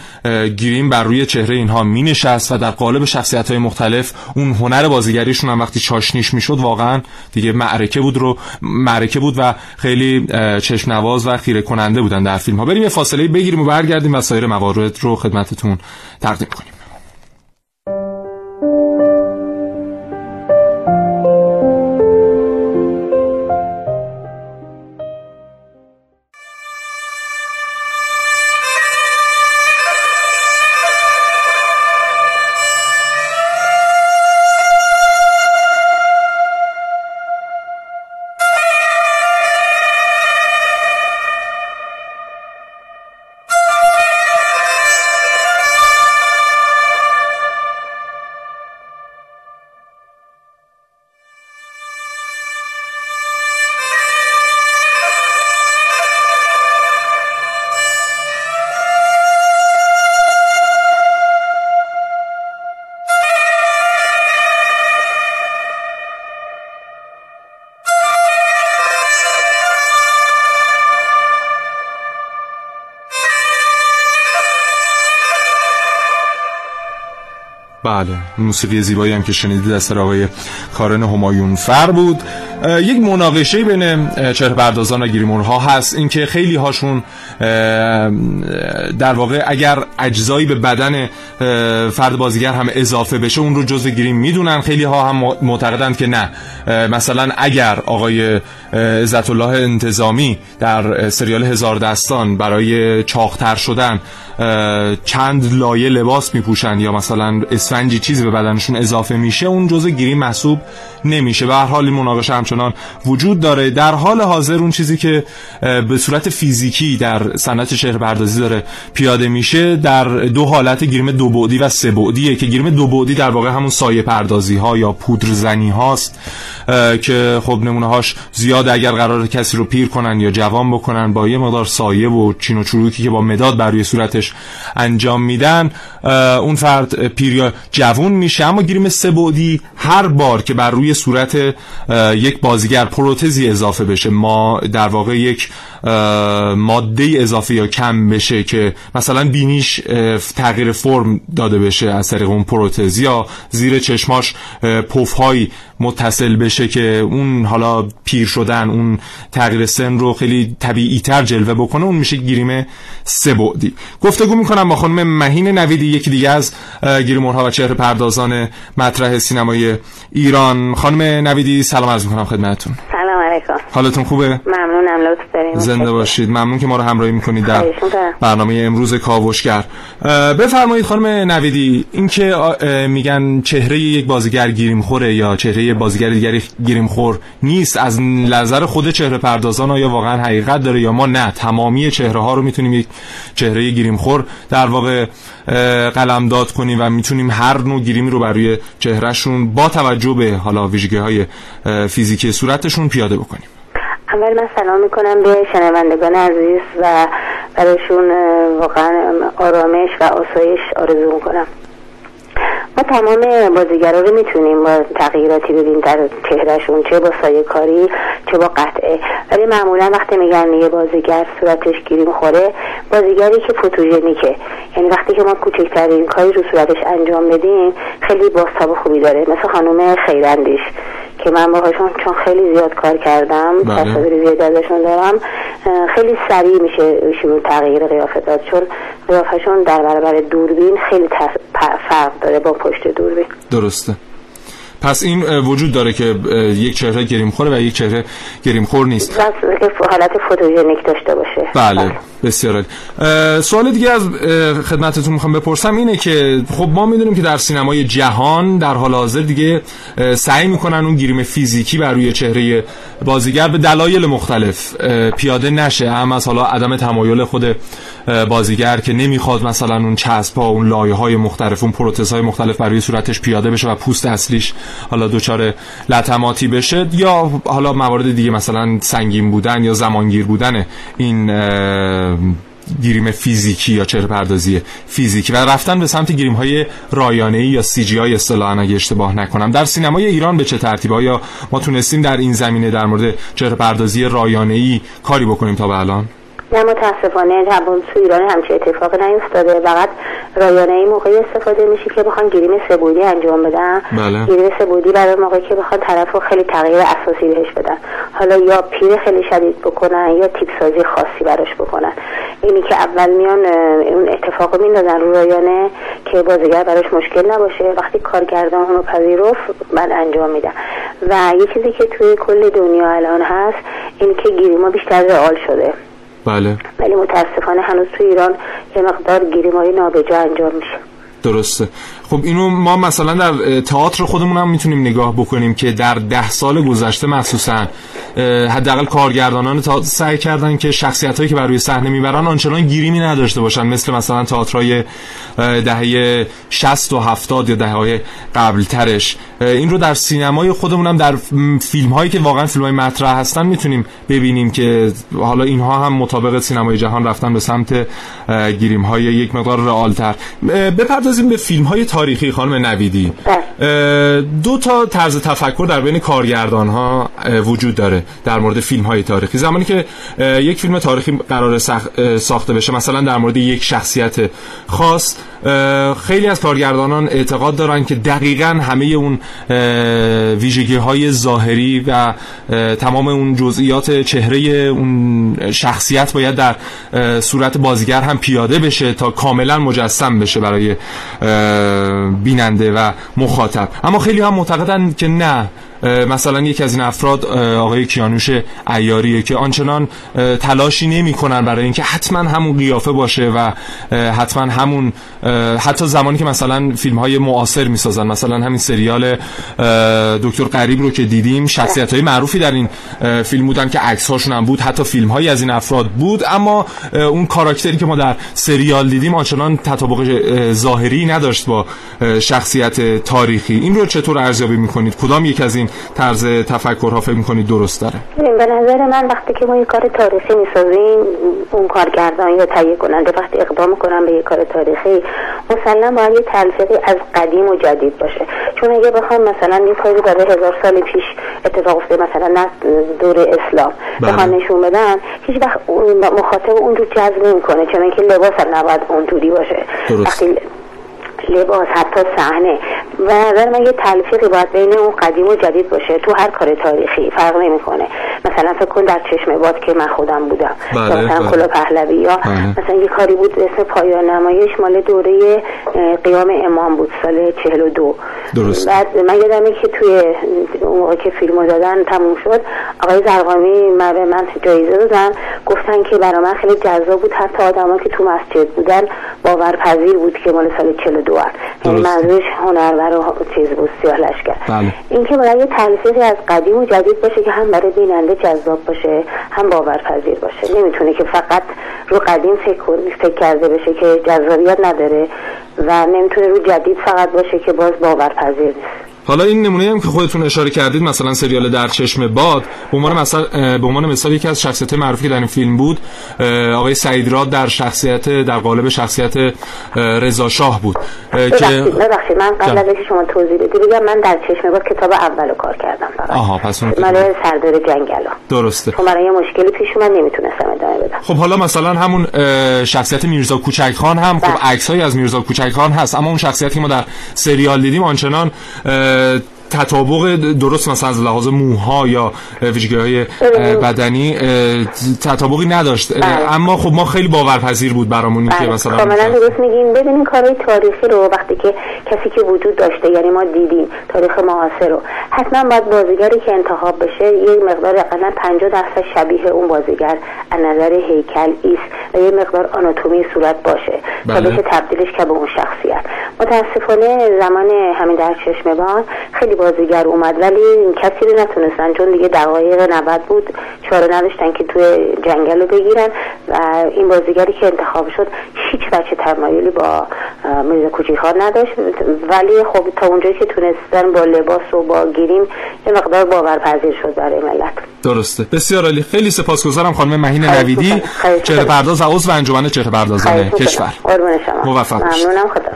گیریم بر روی چهره اینها می نشست و در قالب شخصیت های مختلف اون هنر بازیگریشون هم وقتی چاشنیش می‌شد واقعا دیگه معرکه بود رو معرکه بود و خیلی چشم نواز و خیره کننده بودن در فیلم ها بریم یه فاصله بگیریم و برگردیم و سایر موارد رو خدمتتون تقدیم کنیم. بله موسیقی زیبایی هم که شنیدید از آقای کارن همایون فر بود. یک مناقشه بین چهره پردازان و گریمورها هست. اینکه خیلی هاشون در واقع اگر اجزایی به بدن فرد بازیگر هم اضافه بشه اون رو جزء گریم می‌دونن. خیلی ها هم معتقدند که نه. مثلا اگر آقای عزت الله انتظامی در سریال هزار دستان برای چاختر شدن چند لایه لباس میپوشن یا مثلا اسفنجی چیزی به بدنشون اضافه میشه اون جزء گیری محسوب نمیشه. به هر حال این مناقشه همچنان وجود داره. در حال حاضر اون چیزی که به صورت فیزیکی در صنعت شهر پردازی داره پیاده میشه در دو حالت گریم دو بعدی و سه بعدیه که گریم دو بعدی در واقع همون سایه پردازی ها یا پودر زنی هاست که خب نمونه هاش زیاد اگر قرار کسی رو پیر کنن یا جوان بکنن با یه مقدار سایه و چین و چروکی که با مداد بر روی صورتش انجام میدن اون فرد پیر جوون میشه. اما گریم سه بعدی هر بار که بر روی صورت یک بازیگر پروتزی اضافه بشه ما در واقع یک ماده اضافه یا کم بشه که مثلا بینیش تغییر فرم داده بشه از طریق اون پروتز یا زیر چشماش پفهایی متصل بشه که اون حالا پیر شدن اون تغییر سن رو خیلی طبیعی تر جلوه بکنه اون میشه گیریم سه بعدی. گفتگو می‌کنم با خانم مهین نویدی یکی دیگه از گیریمورها و چهره پردازان مطرح سینمای ایران. خانم نویدی سلام عرض می‌کنم خدمتتون. سلام علیکم. حالتون خوبه؟ ممنونم لطف داریم. زنده باشید. ممنون که ما رو همراهی می‌کنید در برنامه امروز کاوشگر. بفرمایید خانم نویدی اینکه میگن چهره یک بازیگر گیریم خوره یا چهره بازیگر دیگری گیریم خور نیست؟ از نظر خود چهره پردازان آیا واقعا حقیقت داره یا ما نه؟ تمامی چهره ها رو می‌تونیم یک چهره گیریم خور؟ در واقع قلمداد کنیم و می‌تونیم هر نوع گیریمی رو برای چهرهشون با توجه به حالا ویژگی های فیزیکی صورتشون پیاده بکنیم. اول من سلام می‌کنم به شنوندگان عزیز و برایشون واقعا آرامش و آسایش آرزو می‌کنم. ما تمام بازیگرا رو می‌تونیم با تغییراتی ببینیم در چهرهشون چه با سایه کاری چه با قطعه. ولی معمولا وقتی میگن یه بازیگر صورتش گیری می‌خوره بازیگری که فوتوژنیکه یعنی وقتی که ما کوچکترین کاری رو صورتش انجام بدیم خیلی باستاب خوبی داره. مثل خانم خیراندیش. که من باهاشون چون خیلی زیاد کار کردم تصاویر زیاد ازشون دارم خیلی سریع میشه ایشون تغییر قیافه داد چون قیافشون در برابر دوربین خیلی فرق داره با پشت دوربین. درسته. پس این وجود داره که یک چهره گریم خوره و یک چهره گریم خور نیست که حالت فوتوژنیک داشته باشه. بله بسیار عالی. سوال دیگه از خدمتتون می‌خوام بپرسم اینه که خب ما می‌دونیم که در سینمای جهان در حال حاضر دیگه سعی می‌کنن اون گریم فیزیکی بر روی چهره بازیگر به دلایل مختلف پیاده نشه. هم از حالا عدم تمایل خود بازیگر که نمی‌خواد مثلا اون چسب ها اون لایه های مختلف اون پروتز های مختلف بر روی صورتش پیاده بشه و پوست اصلیش حالا دچار لطماتی بشه یا حالا موارد دیگه مثلا سنگین بودن یا زمانگیر بودن این گریم فیزیکی یا چهره پردازی فیزیکی و رفتن به سمت گریم های رایانه ای یا سی جی های اصطلاحا اگه اشتباه نکنم. در سینمای ایران به چه ترتیب یا ما تونستیم در این زمینه در مورد چهره پردازی رایانه ای کاری بکنیم تا به الان؟ نه متاسفانه جوان تو ایران همچه اتفاق نیفتاده. فقط رایانه ای موقعی استفاده میشه که بخوان گریم سبودی انجام بدن. بله. گریم سبودی برای موقعی که بخوان طرف رو خیلی تغییر اساسی بهش بدن. حالا یا پیر خیلی شدید بکنن یا تیپ سازی خاصی براش بکنن. اینی که اول میان اون اتفاق میندازن رو رایانه که بازیگر براش مشکل نباشه. وقتی کارگردان اونو پذیرفت من انجام میدم و یه چیزی که توی کل دنیا الان هست این که گیریما بیشتر رئال شده. بله. ولی متاسفانه هنوز تو ایران یه مقدار گیریمای نابجا انجام میشه. درسته. خب اینو ما مثلا در تئاتر خودمون هم می‌تونیم نگاه بکنیم که در ده سال گذشته مخصوصا حداقل کارگردانان تئاتر سعی کردن که شخصیت هایی که بر روی صحنه می‌برن آنچنان گیریمی نداشته باشن مثل مثلا تئاترای دهه 60 و 70 یا دهه قبل ترش این رو در سینمای خودمون هم در فیلم هایی که واقعا فیلم های مطرح هستن می‌تونیم ببینیم که حالا اینها هم مطابق سینمای جهان رفتن به سمت گیریم های یک مقدار رئالتر. بپردازیم به فیلم های تاریخی خانم نویدی. دو تا طرز تفکر در بین کارگردان ها وجود داره در مورد فیلم های تاریخی. زمانی که یک فیلم تاریخی قرار ساخته بشه مثلا در مورد یک شخصیت خاص خیلی از کارگردانان اعتقاد دارن که دقیقا همه اون ویژگی های ظاهری و تمام اون جزئیات چهره اون شخصیت باید در صورت بازیگر هم پیاده بشه تا کاملا مجسم بشه برای بیننده و مخاطب. اما خیلی هم معتقدن که نه مثلا یکی از این افراد آقای کیانوش ایاریه که آنچنان تلاشی نمی کنن برای اینکه حتما همون قیافه باشه و حتما همون حتی زمانی که مثلا فیلم های معاصر می سازن مثلا همین سریال دکتر قریب رو که دیدیم شخصیت های معروفی در این فیلم بودن که عکس هاشون هم بود حتی فیلم هایی از این افراد بود اما اون کاراکتری که ما در سریال دیدیم آنچنان تطابق ظاهری نداشت با شخصیت تاریخی. این رو چطور ارزیابی می‌کنید؟ کدام یک از این طرز تفکرها فکر می‌کنید درست داره؟ به نظر من وقتی که ما یک کار تاریخی می‌سازیم اون کارگردان یا تهیه کننده وقتی اقدام کنن به یک کار تاریخی مسلم باید یه تلفیقی از قدیم و جدید باشه. چون اگه بخوام مثلا یه کاری برای هزار سال پیش اتفاق افتاده مثلا نه دور اسلام بخوام نشون بدن هیچ وقت مخاطب اون رو جذب نمی‌کنه چون که لباس هم نباید اونطوری باشه. درست. وقتی لباس حتی صحنه و نظر من یه تلفیقی باید بین اون قدیم و جدید باشه تو هر کار تاریخی فرق نمی‌کنه مثلا فکر کن در چشم باد که من خودم بودم بله، مثلا بله. کلا پهلوی یا بله. مثلا یه کاری بود اسم پایان نمایش مال دوره قیام امام بود سال 42 درست. بعد من یادمه که توی اون موقع که فیلمو دادن تموم شد آقای زرقامی من به من جایزه دادن گفتن که برای من خیلی جذاب بود حتی آدما که تو مسجد بودن باورپذیر بود که مال سال 42 هست یعنی. منظورش هنرور و چیز بود سیاه لشکر. بله. اینکه باید یه تلفیقی از قدیم و جدید باشه که هم برای بیننده جذاب باشه هم باورپذیر باشه. نمی‌تونه که فقط رو قدیم فکر, فکر کرده بشه که جذابیت نداره و نمی‌تونه رو جدید فقط باشه که باز باورپذیر نیست. حالا این نمونه هم که خودتون اشاره کردید مثلا سریال در چشم باد به عنوان مثلا به عنوان مثال یکی از شخصیت معروفی که در این فیلم بود آقای سعید راد در شخصیت در قالب شخصیت رضا شاه بود که ببخشید من قبل. از شما توضیح بدی بگم من در چشم باد کتاب اولو کار کردم فقط. آها پس اون مال سردار جنگلا درسته. چون برای یه مشکلی پیش اومد نمی‌تونستم ادامه بدم. خب حالا مثلا همون شخصیت میرزا کوچک خان هم خب عکسایی از میرزا کوچک خان هست اما اون شخصیتی که ما در سریال دیدیم آنچنان اه، تطابق درست مثلا از لحاظ موها یا ویژگی های بدنی تطابقی نداشت. اه، اما خب ما خیلی باورپذیر بود برامون این که بله، مثلا کاملا درست میگین. ببینین کارهای تاریخی رو وقتی که کسی که وجود داشته یعنی ما دیدیم تاریخ معاصر رو حتما باید بازیگری که انتخاب بشه یه مقدار اقلا 50 درصد شبیه اون بازیگر از نظر هیکل ایست و یه مقدار آناتومی صورت باشه تا بله. بشه تبدیلش که به اون شخصیت. متاسفانه زمان همین در چشم بان خیلی بازیگر اومد ولی کسی رو نتونستن چون دیگه دقایق 90 بود چاره نداشتن که توی جنگل رو بگیرن و این بازیگری که انتخاب شد هیچ بچه تمایلی با میرزا کوچیک‌خان نداشت. ولی خب تا اونجایی که تونستن با لباس و با گیریم یه مقدار باورپذیر شد برای ملت. درسته. بسیار عالی. خیلی سپاسگزارم خانم مهین نویدی. چهره پرداز و عضو انجمن چهره پردازان کشور. موفق ممنونم. خدا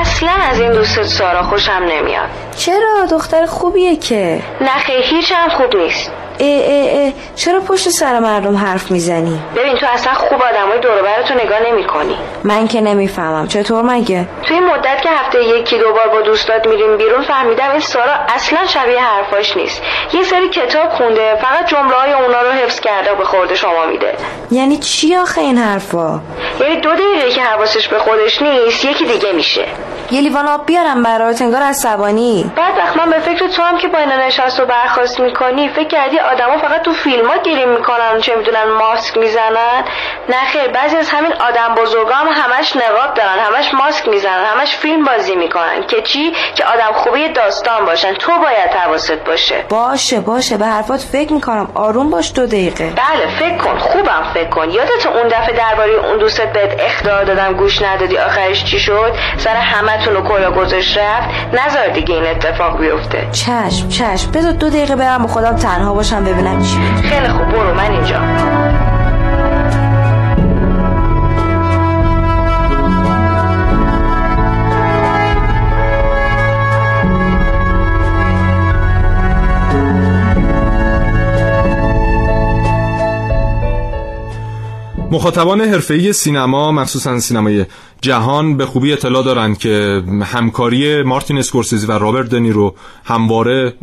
اصلا از این دوست سارا خوشم نمیاد. چرا؟ دختر خوبیه که. نه هیچ هم خوب نیست. اه اه اه. چرا پشت سر مردم حرف می‌زنی؟ ببین تو اصلا خوب آدمای دور براتو نگاه نمی کنی من که نمی‌فهمم. چطور مگه؟ توی این مدت که هفته یکی دو بار با دوستات میریم بیرون فهمیدم این سارا اصلا شبیه حرفاش نیست. یه سری کتاب خونده فقط جمله های اونا رو حفظ کرده و به خورده شما میده. یعنی چی آخه این حرفا؟ یعنی دو دقیقه که حواسش به خودش نیست یکی دیگه میشه. یه لیوان آب بیارم برات انگار عصبانی. بعد وقت من به فکر تو هم که با اینا نشست و برخواست می‌کنی فکر کردی آدما فقط تو فیلم ها گیریم می‌کنن چه می‌دونن ماسک می‌زنن. نه خیر بعضی از همین آدم بزرگا هم همش نقاب دارن همش ماسک می‌زنن همش فیلم بازی می‌کنن که چی؟ که آدم خوبی داستان باشن. تو باید حواست باشه. باشه باشه. به حرفات فکر می‌کنم. آروم باش دو دقیقه. بله فکر کن. خوبم فکر کن. یادت اون دفعه درباره اون دوستت بهت اختار دادم گوش ندادی. آخرش چی شد؟ سر همتون رو کلا گذاشت رفت. نذار دیگه این اتفاق بیفته. چشم چشم. بذار دو دقیقه برم با خودم تنها باشم. ببینم چی. خیلی خوب برو من اینجا. مخاطبان حرفه‌ای سینما مخصوصا سینمای جهان به خوبی اطلاع دارند که همکاری مارتین اسکورسیزی و رابرت دنیرو همواره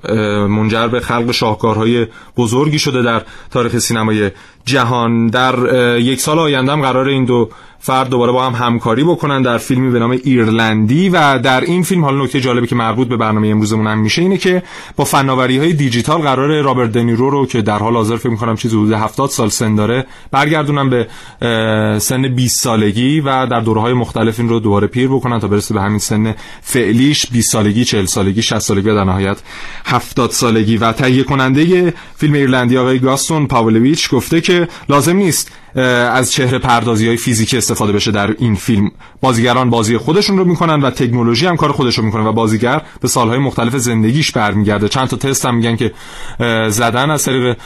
منجر به خلق شاهکارهای بزرگی شده در تاریخ سینمای جهان. در یک سال آینده هم قراره این دو فرد دوباره با هم همکاری بکنن در فیلمی به نام ایرلندی و در این فیلم حالا نکته جالبی که مربوط به برنامه امروزمون هم میشه اینه که با فناوری های دیجیتال قراره رابرت دنیرو رو که در حال حاضر فکر می‌کنم چیزی حدود 70 سال سن داره برگردونن به سن 20 سالگی و در دوره‌های مختلف این رو دوباره پیر بکنن تا برسه به همین سن فعلیش 20 سالگی 40 سالگی 60 سالگی و در نهایت 70 سالگی. و تهیه کننده فیلم ایرلندی آقای گاستون پاولویچ گفته که لازم نیست از چهره پردازی های فیزیکی استفاده بشه در این فیلم. بازیگران بازی خودشون رو می‌کنن و تکنولوژی هم کار خودش رو می‌کنه و بازیگر به سالهای مختلف زندگیش برمیگرده. چند تا تست هم میگن که زدن از طریق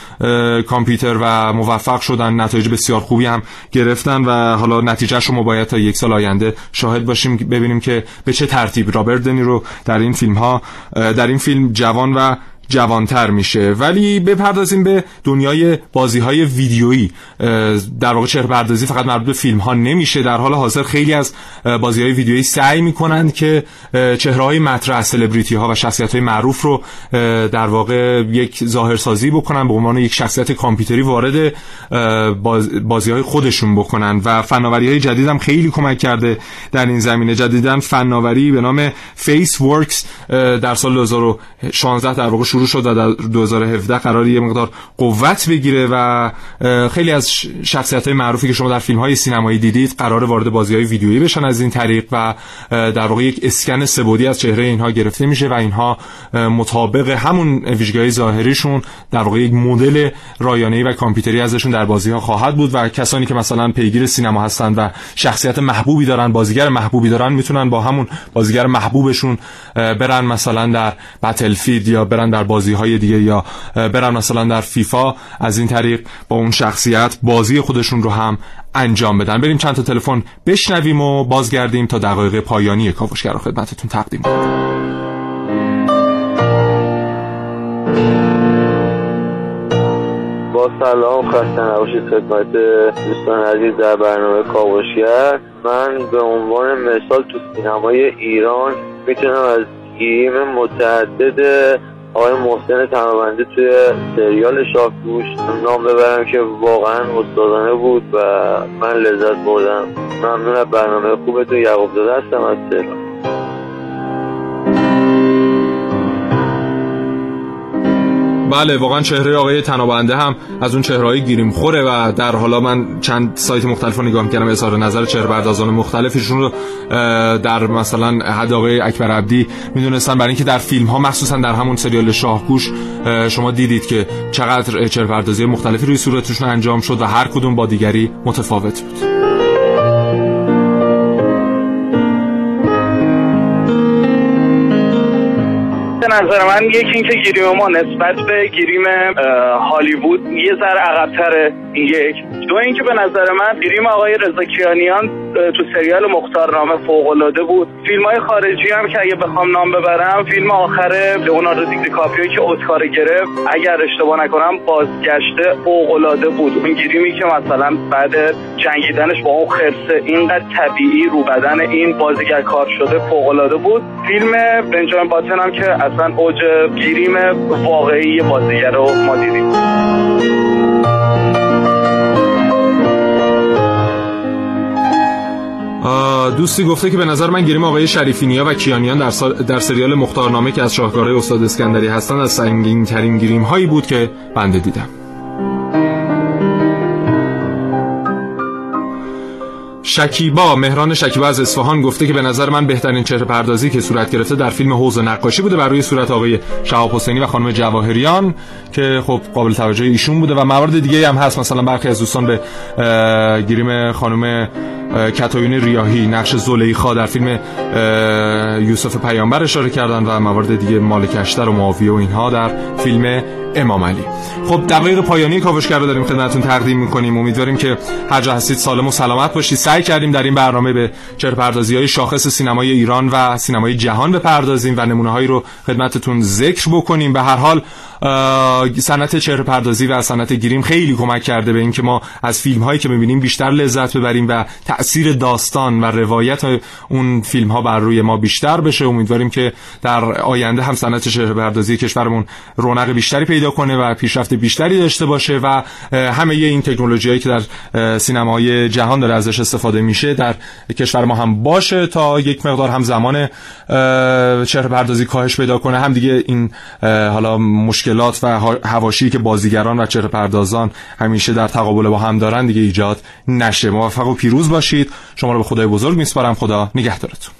کامپیوتر و موفق شدن نتایج بسیار خوبی هم گرفتن و حالا نتیجهش رو باید تا یک سال آینده شاهد باشیم ببینیم که به چه ترتیب رابرت دنی رو در این فیلم ها در این فیلم جوان و جوانتر میشه. ولی بپردازیم به دنیای بازی های ویدیویی در واقع چهره پردازی فقط مربوط به فیلم ها نمیشه. در حال حاضر خیلی از بازی های ویدیویی سعی می‌کنند که چهره های مطرح سلبریتی ها و شخصیت های معروف رو در واقع یک ظاهرسازی بکنن به عنوان یک شخصیت کامپیوتری وارد بازی های خودشون بکنن. و فناوری های جدید هم خیلی کمک کرده در این زمینه. جدیداً فناوری به نام FaceWorks در سال 2016 در واقع شروع شد و در 2017 قراره یه مقدار قوت بگیره و خیلی از شخصیت های معروفی که شما در فیلم های سینمایی دیدید قراره وارد بازی های ویدیویی بشن از این طریق و در واقع یک اسکن سبودی از چهره اینها گرفته میشه و اینها مطابق همون ویژگی ظاهریشون در واقع یک مدل رایانه‌ای و کامپیوتری ازشون در بازی ها خواهد بود و کسانی که مثلا پیگیر سینما هستند و شخصیت محبوبی دارن بازیگر محبوبی دارن می‌تونن با همون بازیگر محبوبشون برن مثلا در بتلفید یا برن در بازی های دیگه یا برن مثلا در فیفا از این طریق با اون شخصیت بازی خودشون رو هم انجام بدن. بریم چند تا تلفن بشنویم و بازگردیم تا دقایق پایانی کاوشگر رو خدمتتون تقدیم کنیم. با سلام خسته نباشید خدمت دوستان عزیز در برنامه کاوشگر. من به عنوان مثال تو سینمای ایران می‌تونم از گیم متعدد آقای محسن تمامنده توی سریال شاکوش نام ببرم که واقعا استادانه بود و من لذت بردم. ممنون از برنامه خوبتون. یعقوب زاده هستم از تهران. بله واقعا چهره آقای تنابنده هم از اون چهرهای گیریم خوره و در حالا من چند سایت مختلف رو نگاه کردم اظهار نظر چهره بردازان مختلفشون رو در مثلا حد آقای اکبر عبدی می‌دونستن برای اینکه در فیلم ها مخصوصا در همون سریال شاهگوش شما دیدید که چقدر چهره مختلفی روی صورتشون انجام شد و هر کدوم با دیگری متفاوت بود. نظر من یکی اینکه گیریم ما نسبت به گیریم هالیوود یه ذره عقبتره. این یک. دو اینکه به نظر من گیریم آقای رضا کیانیان تو سریال مختارنامه فوق العاده بود. فیلم های خارجی هم که اگه بخوام نام ببرم فیلم آخر لئوناردو دیکاپریو که اسکار گرفت اگر اشتباه نکنم بازگشته فوق العاده بود. اون گیریمی که مثلا بعد جنگیدنش با اون خرسه اینقدر طبیعی رو بدن این بازیگر کار شده فوق العاده بود. فیلم بنجامین باتن هم که اصلا اوج گیریم واقعی بازیگر رو ما دیدیم. دوستی گفته که به نظر من گریم آقای شریفینیا و کیانیان در, در سریال مختارنامه که از شاهکارهای استاد اسکندری هستند از سنگین ترین گریم هایی بود که بنده دیدم. شکیبا مهران شکیبا از اصفهان گفته که به نظر من بهترین چهره پردازی که صورت گرفته در فیلم حوز نقاشی بوده بر روی صورت آقای شهاب حسینی و خانم جواهریان که خب قابل توجه ایشون بوده و موارد دیگه هم هست. مثلا برخی از دوستان به گریم خانم کتایون ریاهی نقش زلیخا در فیلم یوسف پیامبر اشاره کردن و موارد دیگه مالک اشتر و معاویه و اینها در فیلم امام علی. خب دقایق پایانی کاوشگر رو داریم خدمتتون تقدیم می‌کنیم. امیدواریم که هر جا هستید سالم و سلامت باشید. سعی کردیم در این برنامه به چرپردازی های شاخص سینمای ایران و سینمای جهان بپردازیم و نمونه هایی رو خدمتتون ذکر بکنیم. به هر حال صنعت چهره پردازی و صنعت گیریم خیلی کمک کرده به اینکه ما از فیلم هایی که می‌بینیم بیشتر لذت ببریم و تاثیر داستان و روایت اون فیلم ها بر روی ما بیشتر بشه. امیدواریم که در آینده هم صنعت چهره پردازی کشورمون رونق بیشتری پیدا کنه و پیشرفت بیشتری داشته باشه و همه این تکنولوژی هایی که در سینمای جهان داره ازش استفاده میشه در کشور ما هم باشه تا یک مقدار هم زمان چهره پردازی کاهش پیدا کنه. هم دیگه این حالا مشکلات و هواشی که بازیگران و چهره پردازان همیشه در تقابل با هم دارن دیگه ایجاد نشه. موفق و پیروز باشید. شما رو به خدای بزرگ میسپارم. خدا نگهدارتون.